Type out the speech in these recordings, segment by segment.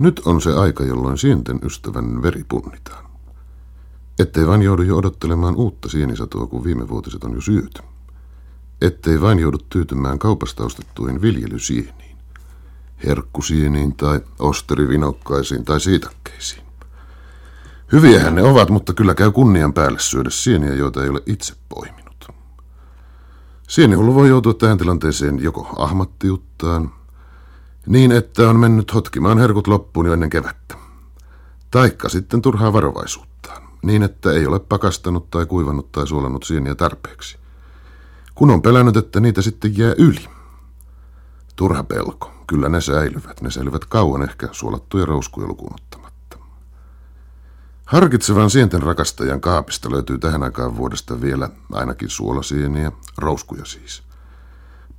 Nyt on se aika, jolloin sienten ystävän veri punnitaan. Ettei vain joudu jo odottelemaan uutta sienisatoa, kun viime vuotiset on jo syöty. Ettei vain joudu tyytymään kaupasta ostettuihin viljelysieniin, herkkusieniin tai osterivinokkaisiin tai siitakkeisiin. Hyviähän ne ovat, mutta kyllä käy kunnian päälle syödä sieniä, joita ei ole itse poiminut. Sienihullu voi joutua tähän tilanteeseen joko ahmattiuttaan, niin että on mennyt hotkimaan herkut loppuun jo ennen kevättä, taikka sitten turhaa varovaisuuttaan, niin että ei ole pakastanut tai kuivannut tai suolannut sieniä tarpeeksi. Kun on pelännyt, että niitä sitten jää yli. Turha pelko, kyllä ne säilyvät. Ne säilyvät kauan ehkä suolattuja rouskuja lukuun Harkitsevan sienten rakastajan kaapista löytyy tähän aikaan vuodesta vielä ainakin suolasieniä, rouskuja siis.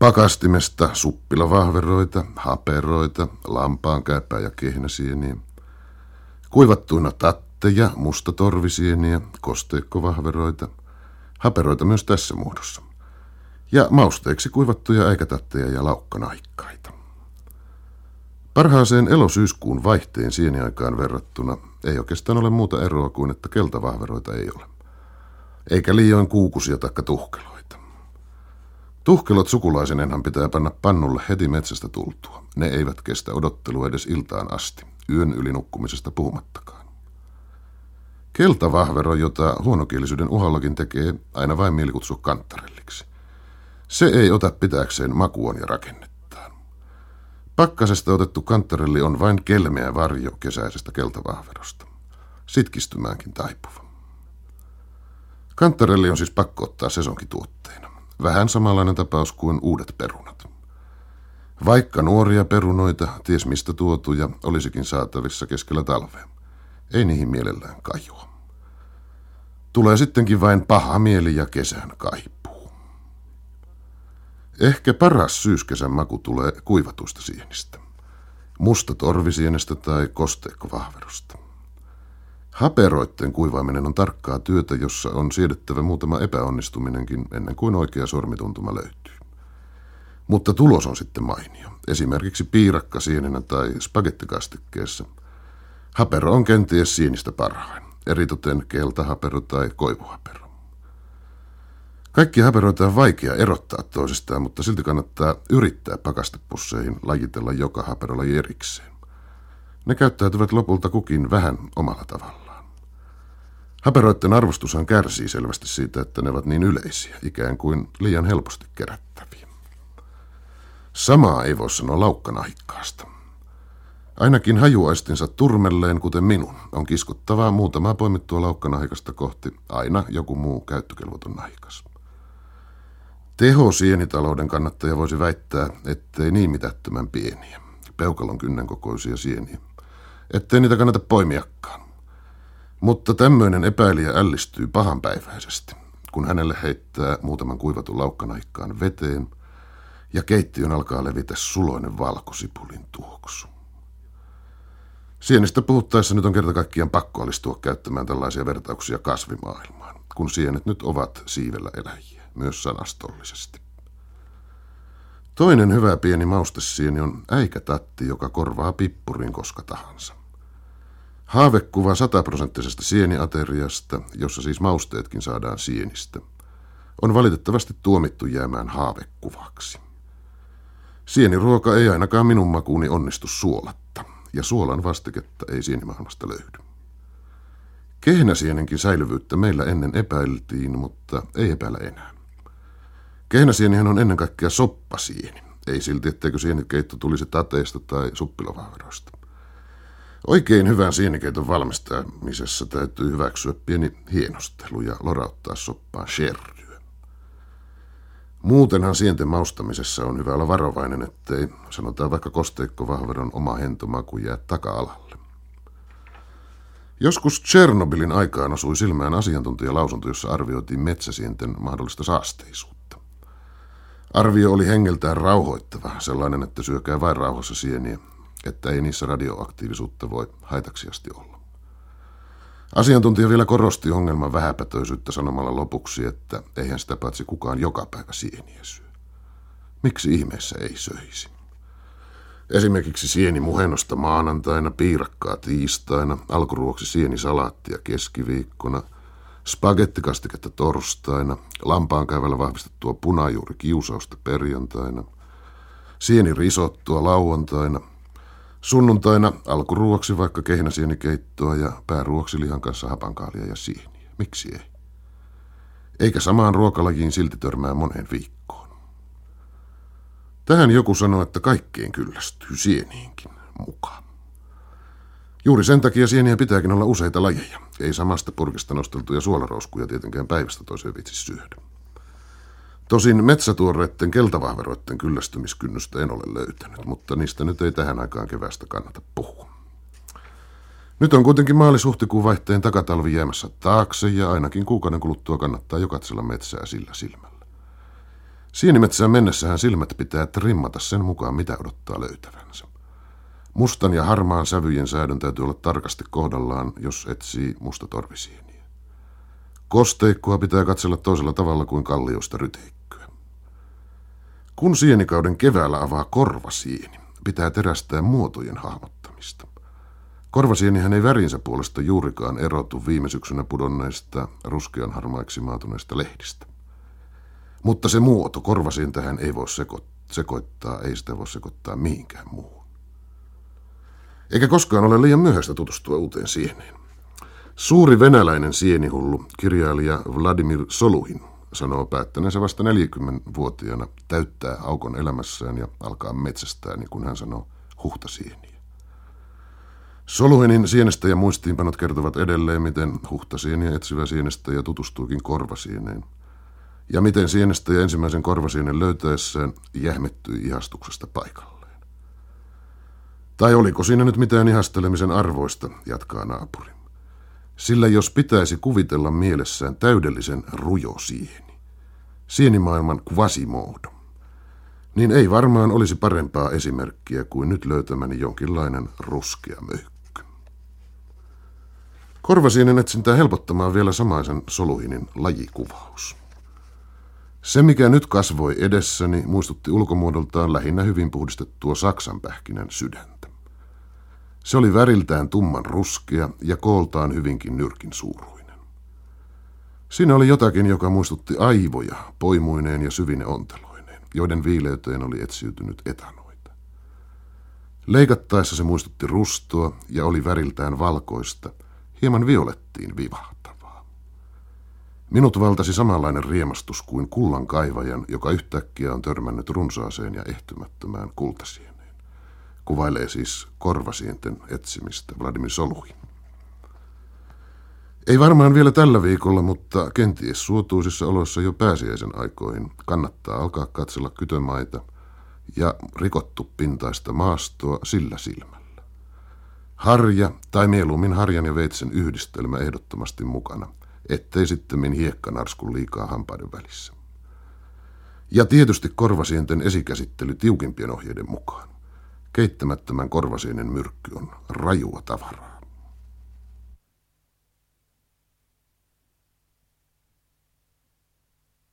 Pakastimesta suppilavahveroita, haperoita, lampaankääpää ja kehnäsieniä. Kuivattuina tatteja, mustatorvisieniä, kosteikkovahveroita, haperoita myös tässä muodossa. Ja mausteeksi kuivattuja äikätatteja ja laukkanaikkaita. Parhaaseen elosyyskuun vaihteen sieniaikaan verrattuna ei oikeastaan ole muuta eroa kuin, että keltavahveroita ei ole. Eikä liioin kuukusia taikka tuhkeloita. Tuhkelot sukulaisenenhan pitää panna pannulle heti metsästä tultua. Ne eivät kestä odottelua edes iltaan asti, yön yli nukkumisesta puhumattakaan. Keltavahvero, jota huonokielisyyden uhallakin tekee, aina vain mielikutsua kanttarelliksi. Se ei ota pitääkseen makuon ja rakenne. Pakkasesta otettu kanttarelli on vain kelmeä varjo kesäisestä keltavahverosta. Sitkistymäänkin taipuva. Kanttarelli on siis pakko ottaa sesonkituotteena. Vähän samanlainen tapaus kuin uudet perunat. Vaikka nuoria perunoita, ties mistä tuotuja, olisikin saatavissa keskellä talvea. Ei niihin mielellään kajoa. Tulee sittenkin vain paha mieli ja kesän kaipu. Ehkä paras syyskesän maku tulee kuivatuista sienistä. Musta torvisienestä tai kosteikkovahverosta. Haperoitten kuivaaminen on tarkkaa työtä, jossa on siedettävä muutama epäonnistuminenkin ennen kuin oikea sormituntuma löytyy. Mutta tulos on sitten mainio. Esimerkiksi piirakka sienenä tai spagettikastikkeessa. Hapero on kenties sienistä parhain, eritoten keltahapero tai koivuhapero. Kaikki haperoita on vaikea erottaa toisistaan, mutta silti kannattaa yrittää pakastepusseihin lajitella joka haperolaji erikseen. Ne käyttäytyvät lopulta kukin vähän omalla tavallaan. Haperoiden arvostushan kärsii selvästi siitä, että ne ovat niin yleisiä, ikään kuin liian helposti kerättäviä. Samaa ei voi sanoa laukkanahikkaasta. Ainakin hajuaistinsa turmelleen, kuten minun, on kiskottavaa muutamaa poimittua laukkanahikasta kohti aina joku muu käyttökelvoton nahikas. Teho sienitalouden kannattaja voisi väittää, ettei niin mitättömän pieniä, peukalon kynnen kokoisia sieniä, ettei niitä kannata poimiakaan. Mutta tämmöinen epäilijä ällistyy pahanpäiväisesti, kun hänelle heittää muutaman kuivatun laukkanaikkaan veteen ja keittiön alkaa levitä suloinen valkosipulin tuoksu. Sienistä puhuttaessa nyt on kerta kaikkiaan pakko alistua käyttämään tällaisia vertauksia kasvimaailmaan, kun sienet nyt ovat siivellä eläjiä myös sanastollisesti. Toinen hyvä pieni maustesieni on äikätatti, joka korvaa pippurin koska tahansa. Haavekuva sataprosenttisesta sieniateriasta, jossa siis mausteetkin saadaan sienistä, on valitettavasti tuomittu jäämään haavekuvaksi. Sieniruoka ei ainakaan minun makuuni onnistu suolatta, ja suolan vastiketta ei sienimaailmasta löydy. Kehnäsienenkin säilyvyyttä meillä ennen epäiltiin, mutta ei epäillä enää. Kehänsienihän on ennen kaikkea soppasieni. Ei silti, etteikö sienikeitto tulisi tateista tai suppilovahveroista. Oikein hyvän sienikeiton valmistamisessa täytyy hyväksyä pieni hienostelu ja lorauttaa soppaan sherryä. Muutenhan sienten maustamisessa on hyvä olla varovainen, ettei sanotaan vaikka kosteikkovahveron oma hentomaku jää taka-alalle. Joskus Tchernobylin aikaan osui silmään asiantuntijalausunto, jossa arvioitiin metsäsienten mahdollista saasteisuutta. Arvio oli hengeltään rauhoittava, sellainen, että syökää vain rauhassa sieniä, että ei niissä radioaktiivisuutta voi haitaksiasti olla. Asiantuntija vielä korosti ongelman vähäpätöisyyttä sanomalla lopuksi, että eihän sitä paitsi kukaan joka päivä sieniä syö. Miksi ihmeessä ei söisi? Esimerkiksi sieni muhenosta maanantaina, piirakkaa tiistaina, alkuruoksi sieni salaattia keskiviikkona, spagettikastiketta torstaina, lampaan käyvällä vahvistettua punajuuri kiusausta perjantaina, sieni risottua lauantaina, sunnuntaina alkuruoksi vaikka kehnäsienikeittoa ja pääruoksi lihan kanssa hapankaalia ja sieniä. Miksi ei? Eikä samaan ruokalajiin silti törmää moneen viikkoon. Tähän joku sanoo, että kaikkeen kyllästyy sieniinkin mukaan. Juuri sen takia sieniä pitääkin olla useita lajeja. Ei samasta purkista nosteltuja suolarouskuja tietenkään päivästä toiseen vitsi syödä. Tosin metsätuoreiden keltavahveroiden kyllästymiskynnystä en ole löytänyt, mutta niistä nyt ei tähän aikaan kevästä kannata puhua. Nyt on kuitenkin maalis-huhtikuun vaihteen takatalvi jäämässä taakse ja ainakin kuukauden kuluttua kannattaa jo katsella metsää sillä silmällä. Sienimetsään mennessähän silmät pitää trimmata sen mukaan, mitä odottaa löytävänsä. Mustan ja harmaan sävyjen säädön täytyy olla tarkasti kohdallaan, jos etsii musta torvisieniä. Kosteikkoa pitää katsella toisella tavalla kuin kalliosta ryteikköä. Kun sienikauden keväällä avaa korvasieni, pitää terästää muotojen hahmottamista. Korvasienihän ei värinsä puolesta juurikaan erotu viime syksynä pudonneista ruskean harmaiksi maatuneista lehdistä. Mutta se muoto, korvasiin tähän ei voi seko- sekoittaa, ei sitä voi sekoittaa mihinkään muuhun. Eikä koskaan ole liian myöhäistä tutustua uuteen sieneen. Suuri venäläinen sienihullu, kirjailija Vladimir Soluhin, sanoo päättäneensä vasta 40-vuotiaana täyttää aukon elämässään ja alkaa metsästää, niin kuin hän sanoo, huhtasieniä. Soluhinin sienestä ja muistiinpanot kertovat edelleen, miten huhtasieniä etsivä sienestä ja tutustuukin korvasieneen – ja miten sienestä ja ensimmäisen korvasienen löytäessään jähmettyi ihastuksesta paikalleen. Tai oliko siinä nyt mitään ihastelemisen arvoista, jatkaa naapuri. Sillä jos pitäisi kuvitella mielessään täydellisen rujo sieni, sienimaailman kvasimodo, niin ei varmaan olisi parempaa esimerkkiä kuin nyt löytämäni jonkinlainen ruskea möykky. Korvasienen etsintää helpottamaan vielä samaisen soluhinin lajikuvaus. Se, mikä nyt kasvoi edessäni, muistutti ulkomuodoltaan lähinnä hyvin puhdistettua saksanpähkinän sydäntä. Se oli väriltään tumman ruskea ja kooltaan hyvinkin nyrkin suuruinen. Siinä oli jotakin, joka muistutti aivoja, poimuineen ja syvine onteloineen, joiden viileyteen oli etsiytynyt etanoita. Leikattaessa se muistutti rustoa ja oli väriltään valkoista, hieman violettiin vivahta. Minut valtasi samanlainen riemastus kuin kullan kaivajan, joka yhtäkkiä on törmännyt runsaaseen ja ehtymättömään kultasieneen. Kuvailee siis korvasienten etsimistä Vladimir Soluhin. Ei varmaan vielä tällä viikolla, mutta kenties suotuisissa oloissa jo pääsiäisen aikoihin kannattaa alkaa katsella kytömaita ja rikottu pintaista maastoa sillä silmällä. Harja tai mieluummin harjan ja veitsen yhdistelmä ehdottomasti mukana – ettei sitten hiekkanarsku liikaa hampaiden välissä. Ja tietysti korvasienten esikäsittely tiukimpien ohjeiden mukaan. Keittämättömän korvasienen myrkky on rajua tavaraa.